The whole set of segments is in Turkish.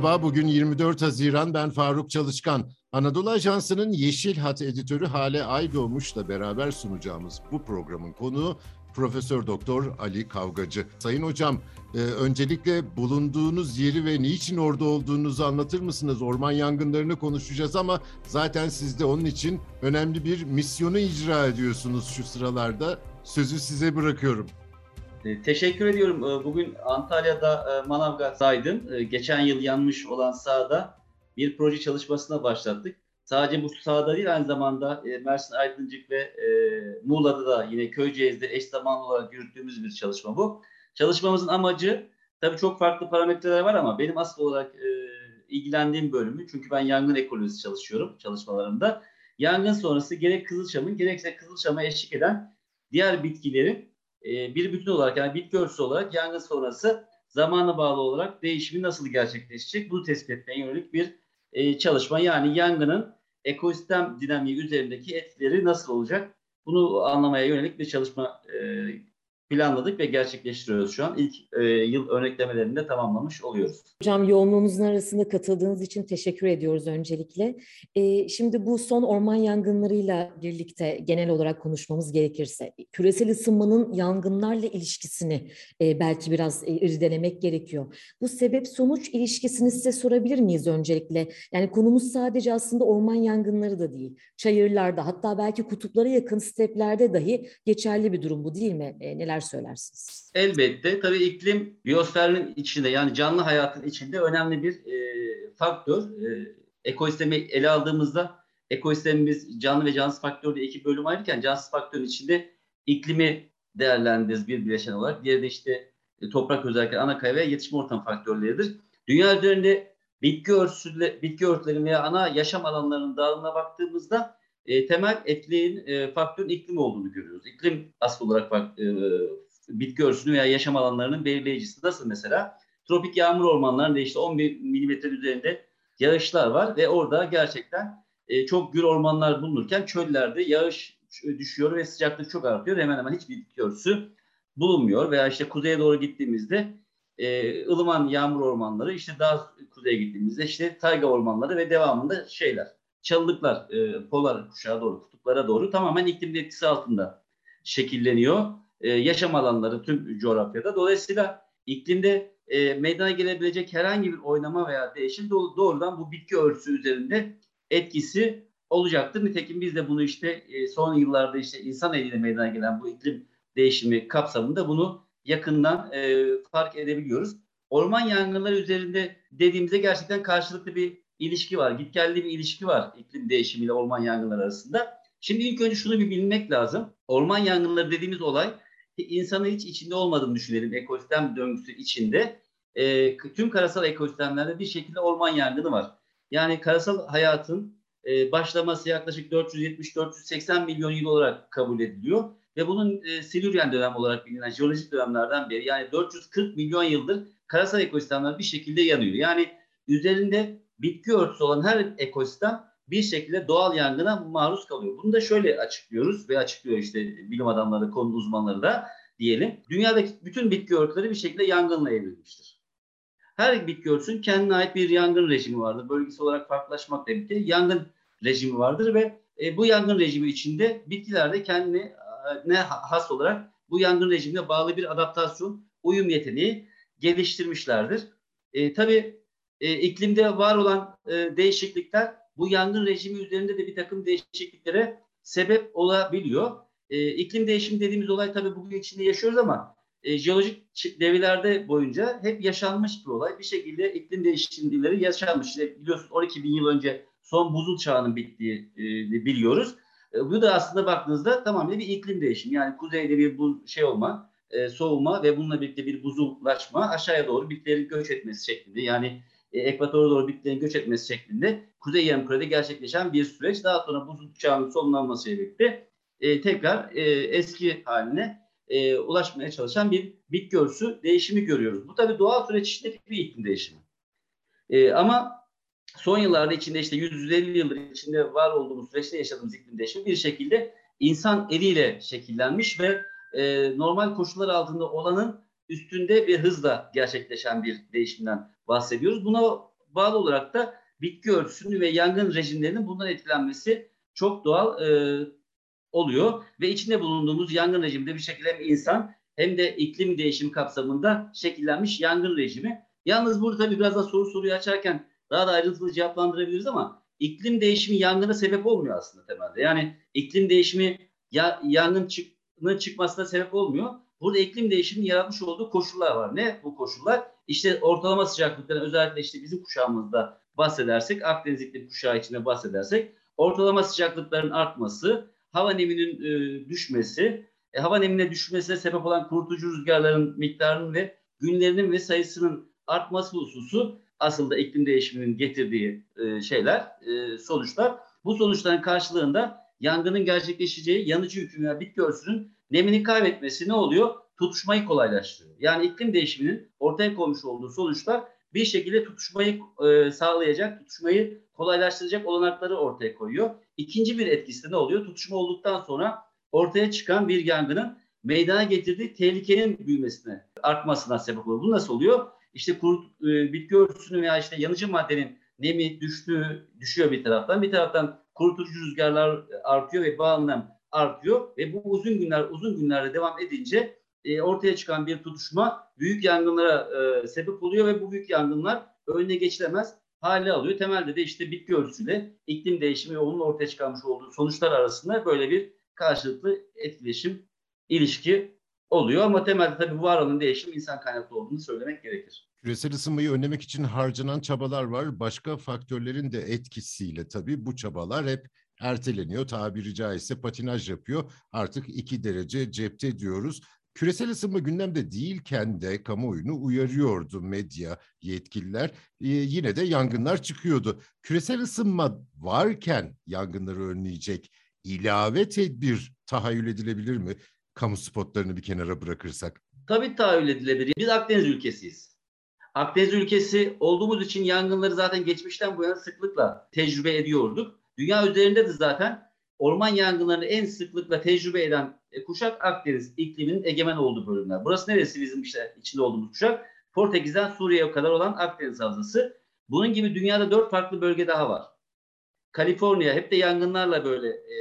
Merhaba, bugün 24 Haziran. Ben Faruk Çalışkan. Anadolu Ajansı'nın Yeşil Hat editörü Hale Aydoğmuş'la beraber sunacağımız bu programın konuğu Profesör Doktor Ali Kavgacı. Sayın hocam, e, öncelikle bulunduğunuz yeri ve niçin orada olduğunuzu anlatır mısınız? Orman yangınlarını konuşacağız ama zaten siz de onun için önemli bir misyonu icra ediyorsunuz şu sıralarda. Sözü size bırakıyorum. E, teşekkür ediyorum. E, bugün Antalya'da e, Manavgat'taydım. Geçen yıl yanmış olan sahada bir proje çalışmasına başlattık. Sadece bu sahada değil aynı zamanda Mersin Aydıncık ve Muğla'da da yine Köyceğiz'de eş zamanlı olarak yürüttüğümüz bir çalışma bu. Çalışmamızın amacı tabii çok farklı parametreler var ama benim asıl olarak ilgilendiğim bölümü çünkü ben yangın ekolojisi çalışıyorum çalışmalarımda. Yangın sonrası gerek Kızılçam'ın gerekse Kızılçam'a eşlik eden diğer bitkilerin e, bir bütün olarak yani bitki örtüsü olarak yangın sonrası zamana bağlı olarak değişimi nasıl gerçekleşecek bunu tespit etmeye yönelik bir e, çalışma. Yani yangının ekosistem dinamiği üzerindeki etkileri nasıl olacak bunu anlamaya yönelik bir çalışma e, planladık ve gerçekleştiriyoruz şu an. İlk e, yıl örneklemelerini de tamamlamış oluyoruz. Hocam yoğunluğunuzun arasında katıldığınız için teşekkür ediyoruz öncelikle. E, şimdi bu son orman yangınlarıyla birlikte genel olarak konuşmamız gerekirse küresel ısınmanın yangınlarla ilişkisini e, belki biraz e, irdelemek gerekiyor. Bu sebep sonuç ilişkisini size sorabilir miyiz öncelikle? Yani konumuz sadece aslında orman yangınları da değil. Çayırlarda hatta belki kutuplara yakın steplerde dahi geçerli bir durum bu değil mi? E, neler neler söylersiniz? Elbette. Tabii iklim biyosferin içinde yani canlı hayatın içinde önemli bir e, faktör. E, ekosistemi ele aldığımızda ekosistemimiz canlı ve cansız faktör iki bölüm ayırırken cansız faktörün içinde iklimi değerlendiririz bir bileşen olarak. Diğeri de işte e, toprak özellikleri, ana kaya ve yetişme ortam faktörleridir. Dünya üzerinde bitki örtüsü, bitki örtülerinin veya ana yaşam alanlarının dağılımına baktığımızda e, temel etkileyin e, faktörün iklim olduğunu görüyoruz. İklim asıl olarak bak, e, bitki örtüsünü veya yaşam alanlarının belirleyicisi. Nasıl mesela? Tropik yağmur ormanlarında işte 11 milimetre üzerinde yağışlar var ve orada gerçekten e, çok gür ormanlar bulunurken çöllerde yağış düşüyor ve sıcaklık çok artıyor. Hemen hemen hiçbir bitki örtüsü bulunmuyor. Veya işte kuzeye doğru gittiğimizde e, ılıman yağmur ormanları işte daha kuzeye gittiğimizde işte tayga ormanları ve devamında şeyler çalılıklar e, polar kuşağa doğru, kutuplara doğru tamamen iklim etkisi altında şekilleniyor. E, yaşam alanları tüm coğrafyada. Dolayısıyla iklimde e, meydana gelebilecek herhangi bir oynama veya değişim doğrudan bu bitki örtüsü üzerinde etkisi olacaktır. Nitekim biz de bunu işte e, son yıllarda işte insan eliyle meydana gelen bu iklim değişimi kapsamında bunu yakından e, fark edebiliyoruz. Orman yangınları üzerinde dediğimizde gerçekten karşılıklı bir ilişki var. Gitgelli bir ilişki var iklim değişimiyle orman yangınları arasında. Şimdi ilk önce şunu bir bilmek lazım. Orman yangınları dediğimiz olay insanın hiç içinde olmadığını düşünelim ekosistem döngüsü içinde. E, tüm karasal ekosistemlerde bir şekilde orman yangını var. Yani karasal hayatın e, başlaması yaklaşık 470-480 milyon yıl olarak kabul ediliyor. Ve bunun e, Silüryen dönem olarak bilinen jeolojik dönemlerden beri yani 440 milyon yıldır karasal ekosistemler bir şekilde yanıyor. Yani üzerinde bitki örtüsü olan her ekosistem bir şekilde doğal yangına maruz kalıyor. Bunu da şöyle açıklıyoruz ve açıklıyor işte bilim adamları, konu uzmanları da diyelim. Dünyadaki bütün bitki örtüleri bir şekilde yangınla evrilmiştir. Her bitki örtüsünün kendine ait bir yangın rejimi vardır. Bölgesel olarak farklılaşmakla birlikte yangın rejimi vardır ve e, bu yangın rejimi içinde bitkiler de kendine e, ne has olarak bu yangın rejimine bağlı bir adaptasyon, uyum yeteneği geliştirmişlerdir. E, tabii e, iklimde var olan e, değişiklikler bu yangın rejimi üzerinde de bir takım değişikliklere sebep olabiliyor. E, iklim değişimi dediğimiz olay tabii bugün içinde yaşıyoruz ama e, jeolojik devirlerde boyunca hep yaşanmış bir olay. Bir şekilde iklim değişimleri yaşanmış. İşte biliyorsunuz 12 bin yıl önce son buzul çağının bittiği e, biliyoruz. E, bu da aslında baktığınızda tamamen bir iklim değişimi. Yani kuzeyde bir bu şey olma, e, soğuma ve bununla birlikte bir buzullaşma aşağıya doğru bitkilerin göç etmesi şeklinde. Yani e, ekvatora doğru bitkilerin göç etmesi şeklinde Kuzey Yarımküre'de gerçekleşen bir süreç. Daha sonra buzul çağının sonlanmasıyla birlikte e, tekrar e, eski haline e, ulaşmaya çalışan bir bitki örtüsü değişimi görüyoruz. Bu tabii doğal süreç içinde bir iklim değişimi. E, ama son yıllarda içinde işte 150 yıldır içinde var olduğumuz süreçte yaşadığımız iklim değişimi bir şekilde insan eliyle şekillenmiş ve e, normal koşullar altında olanın üstünde bir hızla gerçekleşen bir değişimden bahsediyoruz. Buna bağlı olarak da bitki örtüsünün ve yangın rejimlerinin bundan etkilenmesi çok doğal e, oluyor. Ve içinde bulunduğumuz yangın rejiminde bir şekilde hem insan hem de iklim değişimi kapsamında şekillenmiş yangın rejimi. Yalnız burada tabii biraz da soru soruyu açarken daha da ayrıntılı cevaplandırabiliriz ama iklim değişimi yangına sebep olmuyor aslında temelde. Yani iklim değişimi ya, yangın çık, çıkmasına sebep olmuyor. Burada iklim değişiminin yaratmış olduğu koşullar var. Ne bu koşullar? İşte ortalama sıcaklıkların özellikle işte bizim kuşağımızda bahsedersek, Akdeniz iklim kuşağı içinde bahsedersek ortalama sıcaklıkların artması, hava neminin e, düşmesi, e, hava nemine düşmesine sebep olan kurutucu rüzgarların miktarının ve günlerinin ve sayısının artması hususu aslında iklim değişiminin getirdiği e, şeyler, e, sonuçlar. Bu sonuçların karşılığında yangının gerçekleşeceği yanıcı hüküm veya bitki örtüsünün nemini kaybetmesi ne oluyor? Tutuşmayı kolaylaştırıyor. Yani iklim değişiminin ortaya koymuş olduğu sonuçlar bir şekilde tutuşmayı e, sağlayacak, tutuşmayı kolaylaştıracak olanakları ortaya koyuyor. İkinci bir etkisi ne oluyor? Tutuşma olduktan sonra ortaya çıkan bir yangının meydana getirdiği tehlikenin büyümesine, artmasına sebep oluyor. Bu nasıl oluyor? İşte kuru, e, bitki örtüsünün veya işte yanıcı maddenin nemi düştüğü, düşüyor bir taraftan. Bir taraftan kurutucu rüzgarlar artıyor ve nem artıyor ve bu uzun günler uzun günlerde devam edince e, ortaya çıkan bir tutuşma büyük yangınlara e, sebep oluyor ve bu büyük yangınlar önüne geçilemez hale alıyor. Temelde de işte bitki örtüsüyle iklim değişimi ve onun ortaya çıkarmış olduğu sonuçlar arasında böyle bir karşılıklı etkileşim, ilişki oluyor. Ama temelde tabii bu var olan değişim insan kaynaklı olduğunu söylemek gerekir. Küresel ısınmayı önlemek için harcanan çabalar var. Başka faktörlerin de etkisiyle tabii bu çabalar hep erteleniyor. Tabiri caizse patinaj yapıyor. Artık iki derece cepte diyoruz. Küresel ısınma gündemde değilken de kamuoyunu uyarıyordu medya, yetkililer. Ee, yine de yangınlar çıkıyordu. Küresel ısınma varken yangınları önleyecek ilave tedbir tahayyül edilebilir mi? Kamu spotlarını bir kenara bırakırsak. Tabii tahayyül edilebilir. Biz Akdeniz ülkesiyiz. Akdeniz ülkesi olduğumuz için yangınları zaten geçmişten bu yana sıklıkla tecrübe ediyorduk. Dünya üzerinde de zaten orman yangınlarını en sıklıkla tecrübe eden e, kuşak Akdeniz ikliminin egemen olduğu bölümler. Burası neresi bizim işte içinde olduğumuz kuşak? Portekiz'den Suriye'ye kadar olan Akdeniz Havzası. Bunun gibi dünyada dört farklı bölge daha var. Kaliforniya hep de yangınlarla böyle e,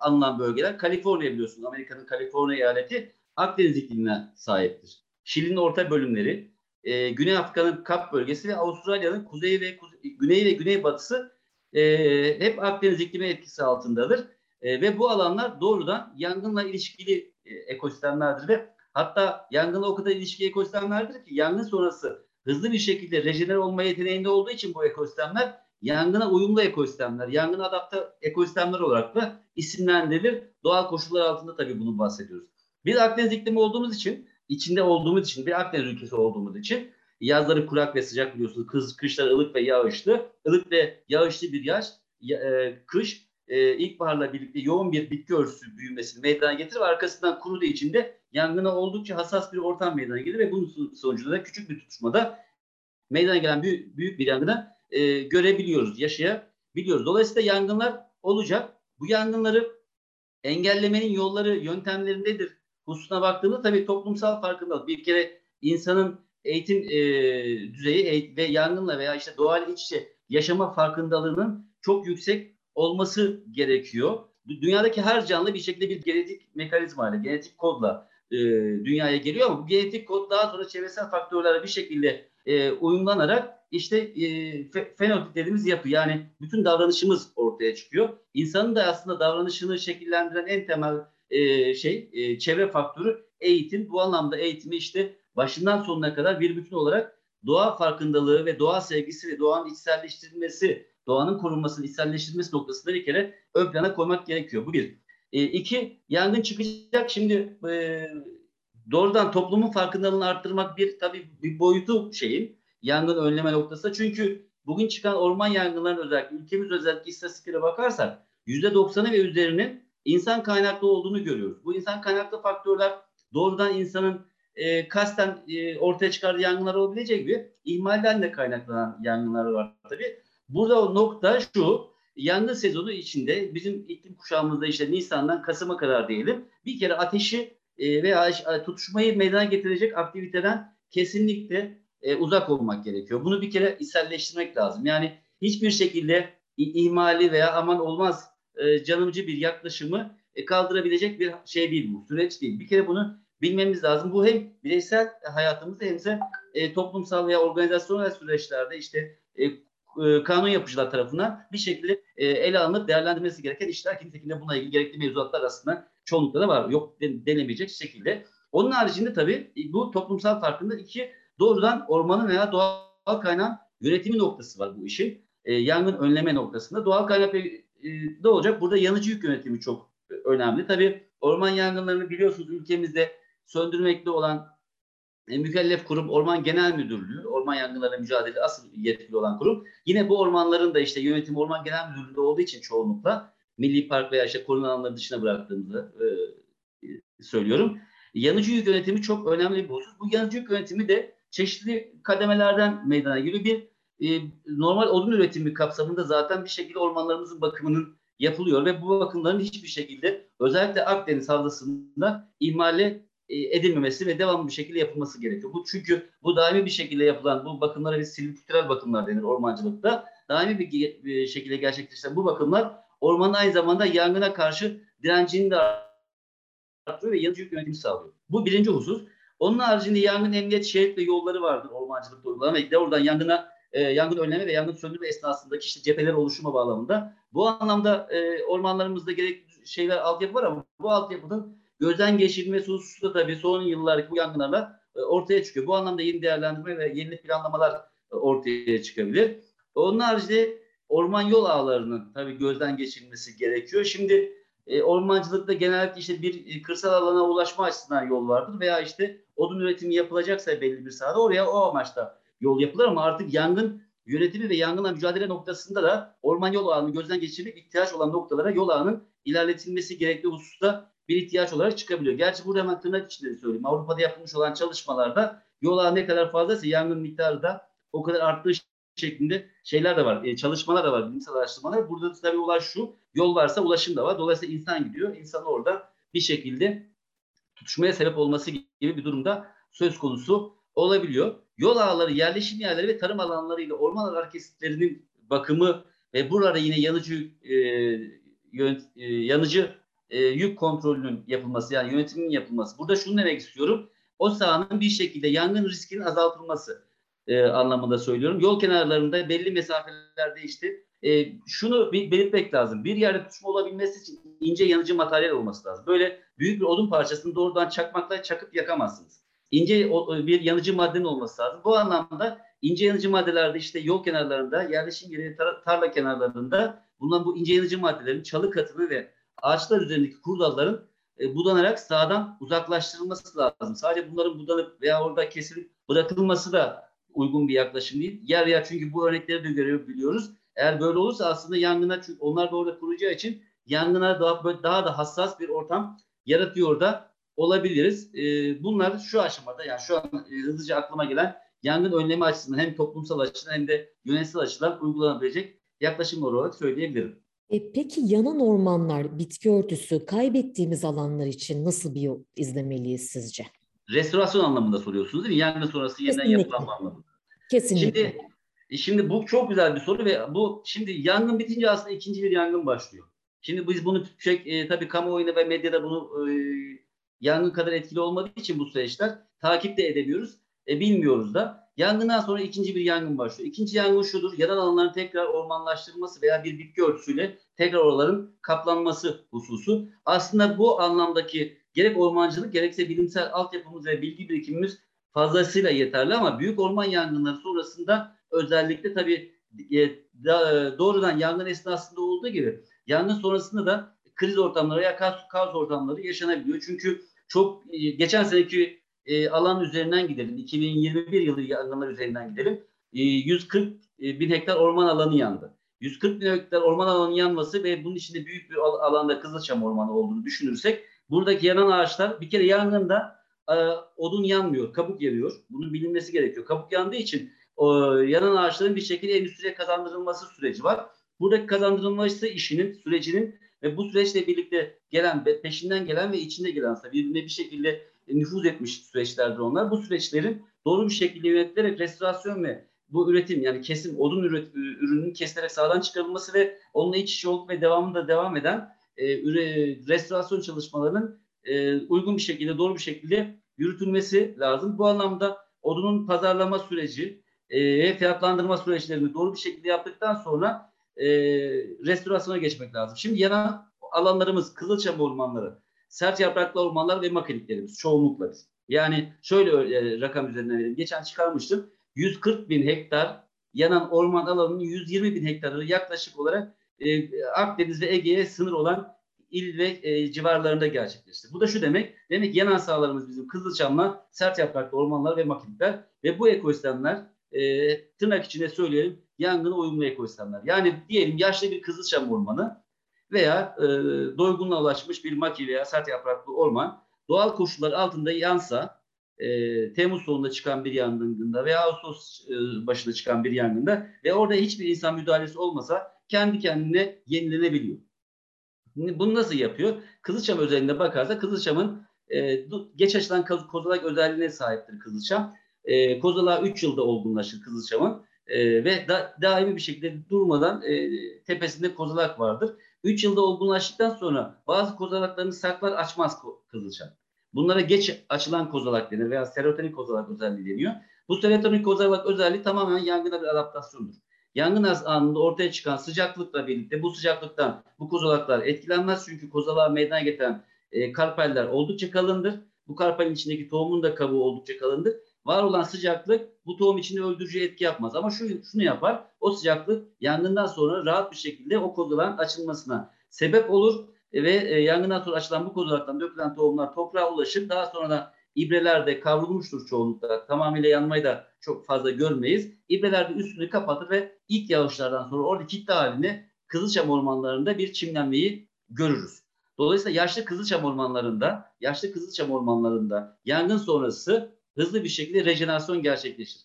anılan bölgeler. Kaliforniya biliyorsunuz Amerika'nın Kaliforniya eyaleti Akdeniz iklimine sahiptir. Şili'nin orta bölümleri, e, Güney Afrika'nın Kap bölgesi ve Avustralya'nın kuzey ve kuze, güney ve güneybatısı e, hep Akdeniz iklimi etkisi altındadır. E, ve bu alanlar doğrudan yangınla ilişkili e, ekosistemlerdir ve hatta yangınla o kadar ilişkili ekosistemlerdir ki yangın sonrası hızlı bir şekilde rejener olma yeteneğinde olduğu için bu ekosistemler yangına uyumlu ekosistemler, yangın adapte ekosistemler olarak da isimlendirilir. Doğal koşullar altında tabii bunu bahsediyoruz. Biz Akdeniz iklimi olduğumuz için, içinde olduğumuz için, bir Akdeniz ülkesi olduğumuz için yazları kurak ve sıcak biliyorsunuz. Kız, kışlar ılık ve yağışlı. ılık ve yağışlı bir yaz, e, kış e, ilkbaharla birlikte yoğun bir bitki örtüsü büyümesini meydana getirir ve arkasından kuruduğu için de yangına oldukça hassas bir ortam meydana gelir ve bunun sonucunda da küçük bir tutuşmada meydana gelen büyük, büyük bir yangına e, görebiliyoruz, yaşayabiliyoruz. Dolayısıyla yangınlar olacak. Bu yangınları engellemenin yolları, yöntemleri nedir? Hususuna baktığımızda tabii toplumsal farkındalık. Bir kere insanın eğitim e, düzeyi ve yangınla veya işte doğal iç içe yaşama farkındalığının çok yüksek olması gerekiyor. Dünyadaki her canlı bir şekilde bir genetik mekanizma ile, genetik kodla e, dünyaya geliyor ama bu genetik kod daha sonra çevresel faktörlerle bir şekilde e, uyumlanarak işte e, fenotip dediğimiz yapı yani bütün davranışımız ortaya çıkıyor. İnsanın da aslında davranışını şekillendiren en temel e, şey e, çevre faktörü eğitim. Bu anlamda eğitimi işte başından sonuna kadar bir bütün olarak doğa farkındalığı ve doğa sevgisi ve doğanın içselleştirilmesi doğanın korunmasının içselleştirilmesi noktasında bir kere ön plana koymak gerekiyor. Bu bir. E, iki, yangın çıkacak. Şimdi e, doğrudan toplumun farkındalığını arttırmak bir tabii bir boyutu şeyin yangın önleme noktasında. Çünkü bugün çıkan orman yangınlarının özellikle ülkemiz özellikle istatistiklere bakarsak %90'ı ve üzerinin insan kaynaklı olduğunu görüyoruz. Bu insan kaynaklı faktörler doğrudan insanın e, kasten e, ortaya çıkardığı yangınlar olabileceği gibi ihmalden de kaynaklanan yangınlar var tabii. Burada o nokta şu, yangın sezonu içinde bizim iklim kuşağımızda işte Nisan'dan Kasım'a kadar diyelim bir kere ateşi e, veya tutuşmayı meydana getirecek aktiviteden kesinlikle e, uzak olmak gerekiyor. Bunu bir kere içselleştirmek lazım. Yani hiçbir şekilde ihmali veya aman olmaz e, canımcı bir yaklaşımı e, kaldırabilecek bir şey değil bu. Süreç değil. Bir kere bunu bilmemiz lazım. Bu hem bireysel hayatımızda hem de e, toplumsal veya organizasyonel süreçlerde işte e, e, kanun yapıcılar tarafından bir şekilde e, ele alınıp değerlendirmesi gereken işler ki nitekim buna ilgili gerekli mevzuatlar aslında çoğunlukla da var. Yok denemeyecek şekilde. Onun haricinde tabii e, bu toplumsal farkında iki doğrudan ormanın veya doğal kaynağın yönetimi noktası var bu işin. E, yangın önleme noktasında. Doğal kaynak e, ne olacak? Burada yanıcı yük yönetimi çok önemli. Tabii orman yangınlarını biliyorsunuz ülkemizde söndürmekte olan e, mükellef kurum Orman Genel Müdürlüğü, orman yangınlarına mücadele asıl yetkili olan kurum. Yine bu ormanların da işte yönetim Orman Genel Müdürlüğü'nde olduğu için çoğunlukla milli park veya işte koruma alanları dışına bıraktığımızı e, söylüyorum. Yanıcı yük yönetimi çok önemli bir husus. Bu yanıcı yük yönetimi de çeşitli kademelerden meydana geliyor. Bir e, normal odun üretimi kapsamında zaten bir şekilde ormanlarımızın bakımının yapılıyor ve bu bakımların hiçbir şekilde özellikle Akdeniz havzasında ihmale e, edilmemesi ve devamlı bir şekilde yapılması gerekiyor. Bu çünkü bu daimi bir şekilde yapılan bu bakımlara biz silvikültürel bakımlar denir ormancılıkta. Daimi bir, bir şekilde gerçekleştirilen bu bakımlar ormanın aynı zamanda yangına karşı direncini de arttırıyor ve yanıcı yük yönetimi sağlıyor. Bu birinci husus. Onun haricinde yangın emniyet şerit ve yolları vardır ormancılıkta uygulanan ve oradan yangına e, yangın önleme ve yangın söndürme esnasındaki işte cepheler oluşuma bağlamında. Bu anlamda e, ormanlarımızda gerekli şeyler altyapı var ama bu altyapının gözden geçirilmesi hususu da tabii son yıllardaki bu yangınlarla e, ortaya çıkıyor. Bu anlamda yeni değerlendirme ve yeni planlamalar e, ortaya çıkabilir. Onun haricinde orman yol ağlarının tabii gözden geçirilmesi gerekiyor. Şimdi e, ormancılıkta genellikle işte bir e, kırsal alana ulaşma açısından yol vardır veya işte odun üretimi yapılacaksa belli bir sahada oraya o amaçta yol yapılır ama artık yangın yönetimi ve yangınla mücadele noktasında da orman yol ağını gözden geçirmek ihtiyaç olan noktalara yol ağının ilerletilmesi gerekli hususta bir ihtiyaç olarak çıkabiliyor. Gerçi burada hemen tırnak içinde söyleyeyim. Avrupa'da yapılmış olan çalışmalarda yol ağı ne kadar fazlaysa yangın miktarı da o kadar arttığı şeklinde şeyler de var. E, çalışmalar da var. Bilimsel araştırmalar. Burada tabii olay şu. Yol varsa ulaşım da var. Dolayısıyla insan gidiyor. İnsan orada bir şekilde tutuşmaya sebep olması gibi bir durumda söz konusu olabiliyor. Yol ağları, yerleşim yerleri ve tarım alanları ile orman alanları kesitlerinin bakımı ve burada yine yanıcı e, yön, e, yanıcı e, yük kontrolünün yapılması yani yönetimin yapılması. Burada şunu demek istiyorum. O sahanın bir şekilde yangın riskinin azaltılması e, anlamında söylüyorum. Yol kenarlarında belli mesafelerde işte e, şunu belirtmek lazım. Bir yerde tutuşma olabilmesi için ince yanıcı materyal olması lazım. Böyle büyük bir odun parçasını doğrudan çakmakla çakıp yakamazsınız. İnce bir yanıcı maddenin olması lazım. Bu anlamda ince yanıcı maddelerde işte yol kenarlarında, yerleşim yeri, tar- tarla kenarlarında bulunan bu ince yanıcı maddelerin çalı katını ve ağaçlar üzerindeki kurdalların e, budanarak sağdan uzaklaştırılması lazım. Sadece bunların budanıp veya orada kesilip bırakılması da uygun bir yaklaşım değil. Yer yer çünkü bu örnekleri de görebiliyoruz. Eğer böyle olursa aslında yangına çünkü onlar da orada kuracağı için yangına daha, daha da hassas bir ortam yaratıyor da olabiliriz. E, bunlar şu aşamada yani şu an e, hızlıca aklıma gelen yangın önlemi açısından hem toplumsal açıdan hem de yönetsel açıdan uygulanabilecek yaklaşımlar olarak söyleyebilirim. E, peki yanan ormanlar, bitki örtüsü kaybettiğimiz alanlar için nasıl bir yol izlemeliyiz sizce? Restorasyon anlamında soruyorsunuz değil mi? Yangın sonrası yeniden yapılanma anlamında. Kesinlikle. Şimdi, e, şimdi bu çok güzel bir soru ve bu şimdi yangın bitince aslında ikinci bir yangın başlıyor. Şimdi biz bunu şey, e, tabii kamuoyunda ve medyada bunu e, yangın kadar etkili olmadığı için bu süreçler takip de edemiyoruz. E, bilmiyoruz da. Yangından sonra ikinci bir yangın başlıyor. İkinci yangın şudur. Yanan alanların tekrar ormanlaştırılması veya bir bitki örtüsüyle tekrar oraların kaplanması hususu. Aslında bu anlamdaki gerek ormancılık gerekse bilimsel altyapımız ve bilgi birikimimiz fazlasıyla yeterli ama büyük orman yangınları sonrasında özellikle tabii e, doğrudan yangın esnasında olduğu gibi yangın sonrasında da kriz ortamları ya kaos, kaos ortamları yaşanabiliyor. Çünkü çok e, geçen seneki e, alan üzerinden gidelim. 2021 yılı yangınlar üzerinden gidelim. E, 140 e, bin hektar orman alanı yandı. 140 bin hektar orman alanı yanması ve bunun içinde büyük bir alanda Kızılçam Ormanı olduğunu düşünürsek buradaki yanan ağaçlar bir kere yangında e, odun yanmıyor, kabuk yanıyor. Bunun bilinmesi gerekiyor. Kabuk yandığı için o, yanan ağaçların bir şekilde endüstriye kazandırılması süreci var. Buradaki kazandırılması işinin, sürecinin ve bu süreçle birlikte gelen, peşinden gelen ve içinde gelen birbirine bir şekilde nüfuz etmiş süreçlerdir onlar. Bu süreçlerin doğru bir şekilde yönetilerek restorasyon ve bu üretim yani kesim odun üret, ürünün kesilerek sağdan çıkarılması ve onunla iç içe olup ve devamında devam eden e, üre, restorasyon çalışmalarının e, uygun bir şekilde doğru bir şekilde yürütülmesi lazım. Bu anlamda odunun pazarlama süreci e, ve fiyatlandırma süreçlerini doğru bir şekilde yaptıktan sonra e, restorasyona geçmek lazım. Şimdi yanan alanlarımız Kızılçam ormanları, sert yapraklı ormanlar ve makiniklerimiz çoğunlukla biz. Yani şöyle e, rakam üzerinden vereyim. Geçen çıkarmıştım. 140 bin hektar yanan orman alanının 120 bin hektarı yaklaşık olarak e, Akdeniz ve Ege'ye sınır olan il ve e, civarlarında gerçekleşti. Bu da şu demek, demek yanan sahalarımız bizim Kızılçam'la sert yapraklı ormanlar ve makinikler ve bu ekosistemler e, tırnak içinde söyleyelim yangına uyumlu ekosistemler. Yani diyelim yaşlı bir Kızılçam ormanı veya e, doygunluğa ulaşmış bir maki veya sert yapraklı orman doğal koşullar altında yansa e, Temmuz sonunda çıkan bir yangında veya Ağustos e, başında çıkan bir yangında ve orada hiçbir insan müdahalesi olmasa kendi kendine yenilenebiliyor. Bunu nasıl yapıyor? Kızılçam özelliğine bakarsa Kızılçam'ın e, geç açılan kozalak özelliğine sahiptir Kızılçam. E, kozalağı 3 yılda olgunlaşır Kızılçam'ın e, ve da, daimi bir şekilde durmadan e, tepesinde kozalak vardır. 3 yılda olgunlaştıktan sonra bazı kozalaklarını saklar açmaz Kızılçam. Bunlara geç açılan kozalak denir veya serotonin kozalak özelliği deniyor. Bu serotonin kozalak özelliği tamamen yangına bir adaptasyondur. Yangın anında ortaya çıkan sıcaklıkla birlikte bu sıcaklıktan bu kozalaklar etkilenmez. Çünkü kozalağı meydana getiren e, karpeller oldukça kalındır. Bu karpelin içindeki tohumun da kabuğu oldukça kalındır. Var olan sıcaklık bu tohum içinde öldürücü etki yapmaz. Ama şu, şunu yapar. O sıcaklık yangından sonra rahat bir şekilde o kozalağın açılmasına sebep olur. E, ve e, yangından sonra açılan bu kozalaktan dökülen tohumlar toprağa ulaşır. Daha sonra da İbrelerde kavrulmuştur çoğunlukla. Tamamıyla yanmayı da çok fazla görmeyiz. İbrelerde üstünü kapatır ve ilk yağışlardan sonra orada kitle halinde Kızılçam ormanlarında bir çimlenmeyi görürüz. Dolayısıyla yaşlı Kızılçam ormanlarında, yaşlı Kızılçam ormanlarında yangın sonrası hızlı bir şekilde rejenerasyon gerçekleşir.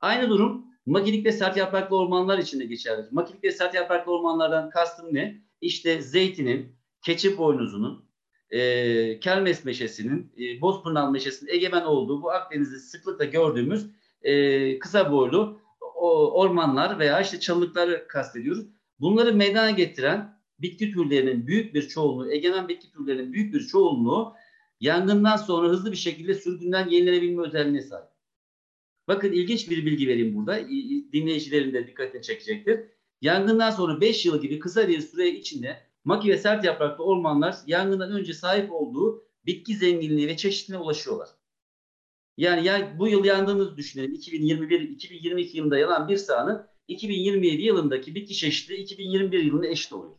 Aynı durum makinik ve sert yapraklı ormanlar için de geçerlidir. Makinik ve sert yapraklı ormanlardan kastım ne? İşte zeytinin, keçi boynuzunun, e, Kelmes meşesinin, e, Bozpırnal meşesinin egemen olduğu bu Akdeniz'de sıklıkla gördüğümüz e, kısa boylu ormanlar veya işte çalılıkları kastediyoruz. Bunları meydana getiren bitki türlerinin büyük bir çoğunluğu, egemen bitki türlerinin büyük bir çoğunluğu yangından sonra hızlı bir şekilde sürgünden yenilenebilme özelliğine sahip. Bakın ilginç bir bilgi vereyim burada. Dinleyicilerin de dikkatini çekecektir. Yangından sonra 5 yıl gibi kısa bir süre içinde maki ve sert yapraklı ormanlar yangından önce sahip olduğu bitki zenginliği ve çeşitliliğine ulaşıyorlar. Yani ya bu yıl yandığınızı düşünelim. 2021 2022 yılında yanan bir sahanın 2027 yılındaki bitki çeşitliliği 2021 yılında eşit oluyor.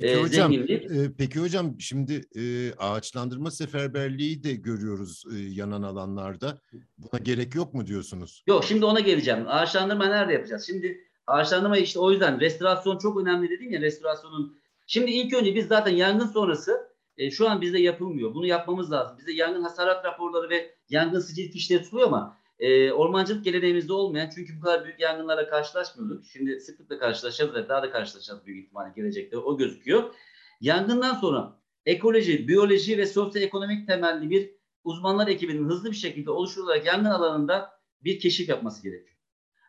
Peki hocam, e, peki hocam şimdi e, ağaçlandırma seferberliği de görüyoruz e, yanan alanlarda. Buna gerek yok mu diyorsunuz? Yok şimdi ona geleceğim. Ağaçlandırma nerede yapacağız? Şimdi ağaçlandırma işte o yüzden restorasyon çok önemli dedim ya restorasyonun. Şimdi ilk önce biz zaten yangın sonrası e, şu an bizde yapılmıyor. Bunu yapmamız lazım. Bizde yangın hasarat raporları ve yangın sicil fişleri tutuluyor ama e, ormancılık geleneğimizde olmayan çünkü bu kadar büyük yangınlara karşılaşmıyorduk. Şimdi sıklıkla karşılaşacağız ve daha da karşılaşacağız büyük ihtimalle gelecekte o gözüküyor. Yangından sonra ekoloji, biyoloji ve sosyoekonomik temelli bir uzmanlar ekibinin hızlı bir şekilde oluşturularak yangın alanında bir keşif yapması gerekiyor.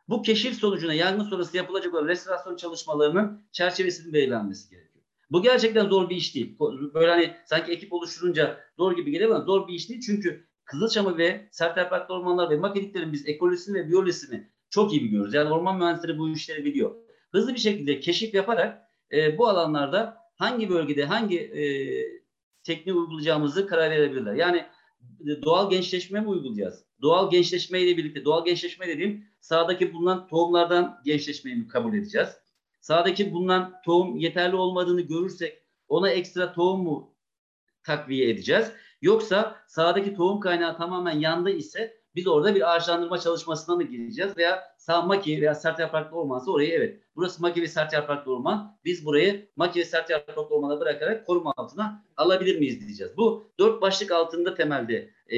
Bu keşif sonucuna yangın sonrası yapılacak olan restorasyon çalışmalarının çerçevesinin belirlenmesi gerekiyor. Bu gerçekten zor bir iş değil. Böyle hani sanki ekip oluşturunca zor gibi geliyor ama zor bir iş değil. Çünkü Kızılçamı ve sert yapraklı ormanlar ve makiniklerin biz ekolojisini ve biyolojisini çok iyi biliyoruz. Yani orman mühendisleri bu işleri biliyor. Hızlı bir şekilde keşif yaparak e, bu alanlarda hangi bölgede hangi e, tekniği uygulayacağımızı karar verebilirler. Yani e, doğal gençleşme mi uygulayacağız? Doğal gençleşme ile birlikte doğal gençleşme dediğim sağdaki bulunan tohumlardan gençleşmeyi mi kabul edeceğiz? Sağdaki bulunan tohum yeterli olmadığını görürsek ona ekstra tohum mu takviye edeceğiz? Yoksa sağdaki tohum kaynağı tamamen yandı ise biz orada bir ağaçlandırma çalışmasına mı gireceğiz veya sağ maki veya sert yapraklı ormansa orayı evet. Burası maki ve sert yapraklı orman. Biz burayı maki ve sert yapraklı ormana bırakarak koruma altına alabilir miyiz diyeceğiz. Bu dört başlık altında temelde e,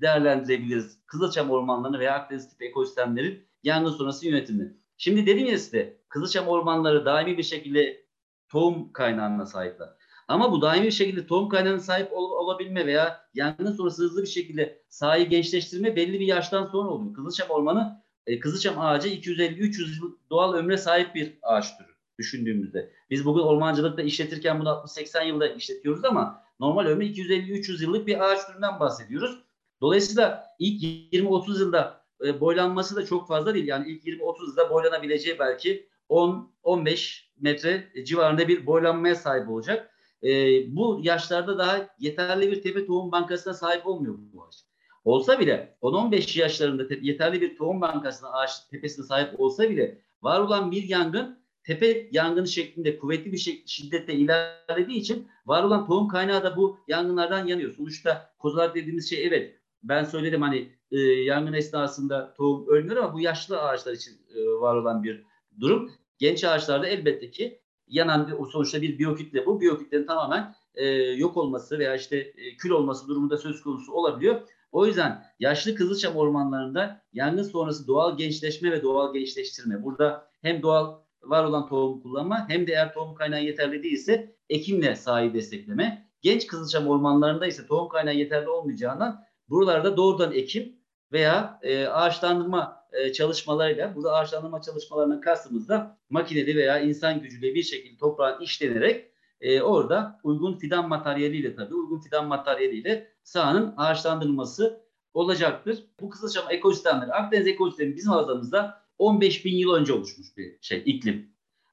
değerlendirebiliriz. Kızılçam ormanlarını veya Akdeniz tipi ekosistemlerin yangın sonrası yönetimini. Şimdi dedim ya size Kızılçam ormanları daimi bir şekilde tohum kaynağına sahipler. Ama bu daimi bir şekilde tohum kaynağına sahip ol, olabilme veya yangın sonrası hızlı bir şekilde sahayı gençleştirme belli bir yaştan sonra oluyor. Kızılçam ormanı, e, Kızılçam ağacı 250-300 yıl doğal ömre sahip bir ağaç türü düşündüğümüzde. Biz bugün ormancılıkta işletirken bunu 60-80 yılda işletiyoruz ama normal ömrü 250-300 yıllık bir ağaç türünden bahsediyoruz. Dolayısıyla ilk 20-30 yılda e, boylanması da çok fazla değil. Yani ilk 20-30 yılda boylanabileceği belki 10-15 metre civarında bir boylanmaya sahip olacak. E, bu yaşlarda daha yeterli bir tepe tohum bankasına sahip olmuyor bu ağaç. Olsa bile 10-15 yaşlarında yeterli bir tohum bankasına ağaç tepesine sahip olsa bile var olan bir yangın tepe yangını şeklinde kuvvetli bir şey, şiddette ilerlediği için var olan tohum kaynağı da bu yangınlardan yanıyor. Sonuçta kozalak dediğimiz şey evet ben söyledim hani e, yangın esnasında tohum ölmüyor ama bu yaşlı ağaçlar için e, var olan bir durum. Genç ağaçlarda elbette ki yanan bir, sonuçta bir biyokütle bu. Biyokütlerin tamamen e, yok olması veya işte e, kül olması durumunda söz konusu olabiliyor. O yüzden yaşlı Kızılçam ormanlarında yangın sonrası doğal gençleşme ve doğal gençleştirme. Burada hem doğal var olan tohum kullanma hem de eğer tohum kaynağı yeterli değilse ekimle sahayı destekleme. Genç Kızılçam ormanlarında ise tohum kaynağı yeterli olmayacağından buralarda doğrudan ekim veya e, ağaçlandırma e, çalışmalarıyla, burada ağaçlandırma çalışmalarının kastımız da makineli veya insan gücüyle bir şekilde toprağın işlenerek e, orada uygun fidan materyaliyle tabii uygun fidan materyaliyle sahanın ağaçlandırılması olacaktır. Bu Kızılçam ekosistemleri, Akdeniz ekosistemi bizim alanımızda 15 bin yıl önce oluşmuş bir şey, iklim.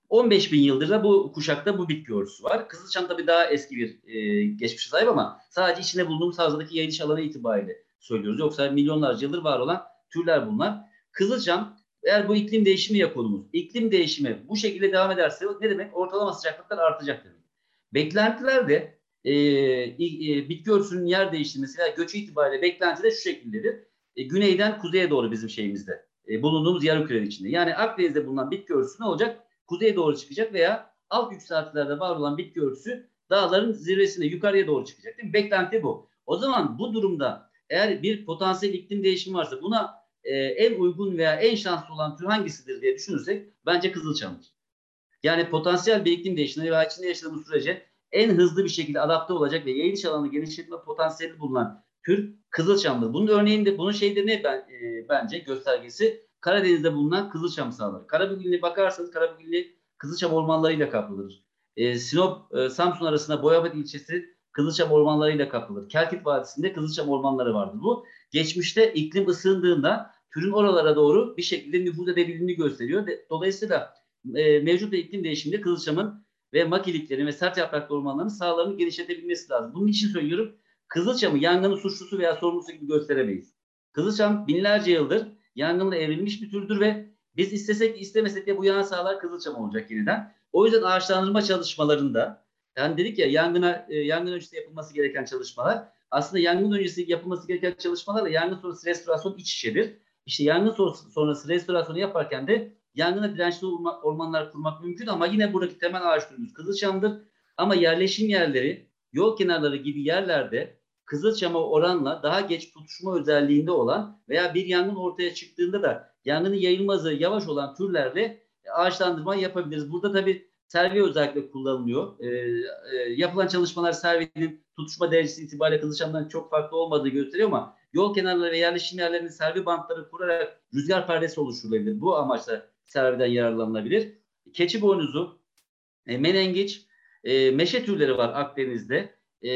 15 bin yıldır da bu kuşakta bu bitki örtüsü var. Kızılçam tabii daha eski bir e, geçmişe sahip ama sadece içinde bulunduğumuz havzadaki yayılış alanı itibariyle söylüyoruz. Yoksa milyonlarca yıldır var olan türler bunlar. Kızılçam eğer bu iklim değişimi ya konumuz. İklim değişimi bu şekilde devam ederse ne demek? Ortalama sıcaklıklar artacak demek. Beklentiler de e, e, bitki örtüsünün yer değiştirmesi veya göçü itibariyle beklenti de şu şekildedir. E, güneyden kuzeye doğru bizim şeyimizde. E, bulunduğumuz yarım küre içinde. Yani Akdeniz'de bulunan bitki örtüsü ne olacak? Kuzeye doğru çıkacak veya alt yükseltilerde var olan bitki örtüsü dağların zirvesine yukarıya doğru çıkacak. Değil mi? Beklenti bu. O zaman bu durumda eğer bir potansiyel iklim değişimi varsa buna e, en uygun veya en şanslı olan tür hangisidir diye düşünürsek bence Kızılçam'dır. Yani potansiyel bir iklim değişimine veya içinde yaşadığımız sürece en hızlı bir şekilde adapte olacak ve yayılış alanı genişletme potansiyeli bulunan tür Kızılçam'dır. Bunun örneğinde bunun şeyde ne ben, e, bence göstergesi Karadeniz'de bulunan Kızılçam sahaları. Karabük'üne bakarsanız Karabük'ünde Kızılçam ormanlarıyla kaplıdır. E, Sinop, e, Samsun arasında Boyabat ilçesi Kızılçam ormanlarıyla kaplıdır. Kelkit Vadisi'nde Kızılçam ormanları vardır. Bu geçmişte iklim ısındığında türün oralara doğru bir şekilde nüfuz edebildiğini gösteriyor. Dolayısıyla e, mevcut iklim değişiminde Kızılçam'ın ve makiliklerin ve sert yapraklı ormanların sahalarını genişletebilmesi lazım. Bunun için söylüyorum Kızılçam'ı yangının suçlusu veya sorumlusu gibi gösteremeyiz. Kızılçam binlerce yıldır yangınla evrilmiş bir türdür ve biz istesek istemesek de bu yanan sahalar Kızılçam olacak yeniden. O yüzden ağaçlandırma çalışmalarında yani dedik ya yangına e, yangın öncesi yapılması gereken çalışmalar aslında yangın öncesi yapılması gereken çalışmalarla yangın sonrası restorasyon iç içedir. İşte yangın sonrası, restorasyonu yaparken de yangına dirençli ormanlar kurmak mümkün ama yine buradaki temel ağaç türümüz Kızılçam'dır. Ama yerleşim yerleri yol kenarları gibi yerlerde Kızılçam'a oranla daha geç tutuşma özelliğinde olan veya bir yangın ortaya çıktığında da yangının yayılması yavaş olan türlerle ağaçlandırma yapabiliriz. Burada tabii servi özellikle kullanılıyor. E, e, yapılan çalışmalar servinin tutuşma derecesi itibariyle Kızılçam'dan çok farklı olmadığı gösteriyor ama yol kenarları ve yerleşim yerlerinde servi bantları kurarak rüzgar perdesi oluşturulabilir. Bu amaçla serviden yararlanılabilir. Keçi boynuzu, e, menengiç, e, meşe türleri var Akdeniz'de. E,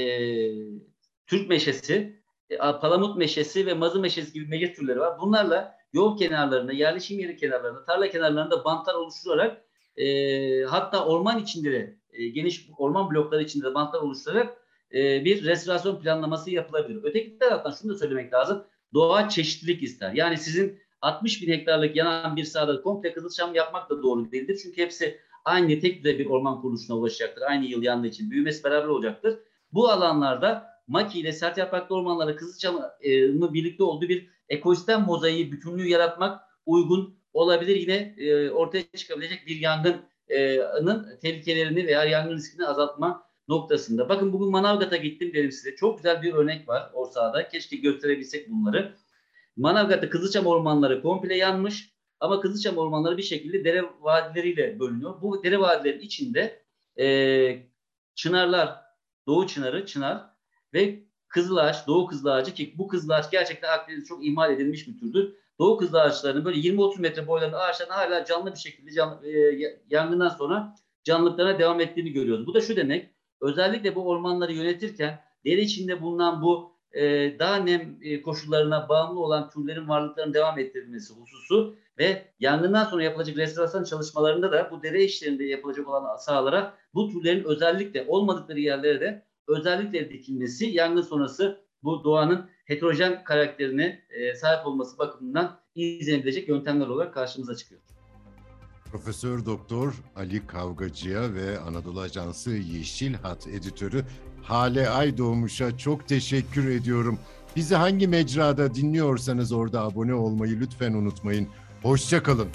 Türk meşesi, e, palamut meşesi ve mazı meşesi gibi meşe türleri var. Bunlarla yol kenarlarında, yerleşim yeri kenarlarında, tarla kenarlarında bantlar oluşturarak e, hatta orman içinde de e, geniş orman blokları içinde de bantlar oluşturarak e, bir restorasyon planlaması yapılabilir. Öteki taraftan şunu da söylemek lazım. Doğa çeşitlilik ister. Yani sizin 60 bin hektarlık yanan bir sahada komple kızılçam yapmak da doğru değildir. Çünkü hepsi aynı tek düzey bir orman kuruluşuna ulaşacaktır. Aynı yıl yandığı için büyümesi beraber olacaktır. Bu alanlarda maki ile sert yapraklı ormanlara kızılçamı e, birlikte olduğu bir ekosistem mozaiği bütünlüğü yaratmak uygun olabilir. Yine e, ortaya çıkabilecek bir yangının tehlikelerini veya yangın riskini azaltma noktasında. Bakın bugün Manavgat'a gittim dedim size. Çok güzel bir örnek var o sahada. Keşke gösterebilsek bunları. Manavgat'ta Kızılçam ormanları komple yanmış ama Kızılçam ormanları bir şekilde dere vadileriyle bölünüyor. Bu dere vadilerin içinde e, çınarlar, Doğu Çınarı, Çınar ve Kızılağaç, Doğu Kızılağacı ki bu Kızılağaç gerçekten Akdeniz'de çok ihmal edilmiş bir türdür. Doğu Kızılağaçlarının böyle 20-30 metre boylarında ağaçların hala canlı bir şekilde canlı, e, yangından sonra canlılıklarına devam ettiğini görüyoruz. Bu da şu demek, özellikle bu ormanları yönetirken deri içinde bulunan bu e, daha nem e, koşullarına bağımlı olan türlerin varlıklarının devam ettirilmesi hususu ve yangından sonra yapılacak restorasyon çalışmalarında da bu dere işlerinde yapılacak olan sahalara bu türlerin özellikle olmadıkları yerlere de özellikle dikilmesi yangın sonrası bu doğanın heterojen karakterine e, sahip olması bakımından izlenebilecek yöntemler olarak karşımıza çıkıyor. Profesör Doktor Ali Kavgacı'ya ve Anadolu Ajansı Yeşil Hat editörü Hale Aydoğmuş'a çok teşekkür ediyorum. Bizi hangi mecrada dinliyorsanız orada abone olmayı lütfen unutmayın. Hoşçakalın.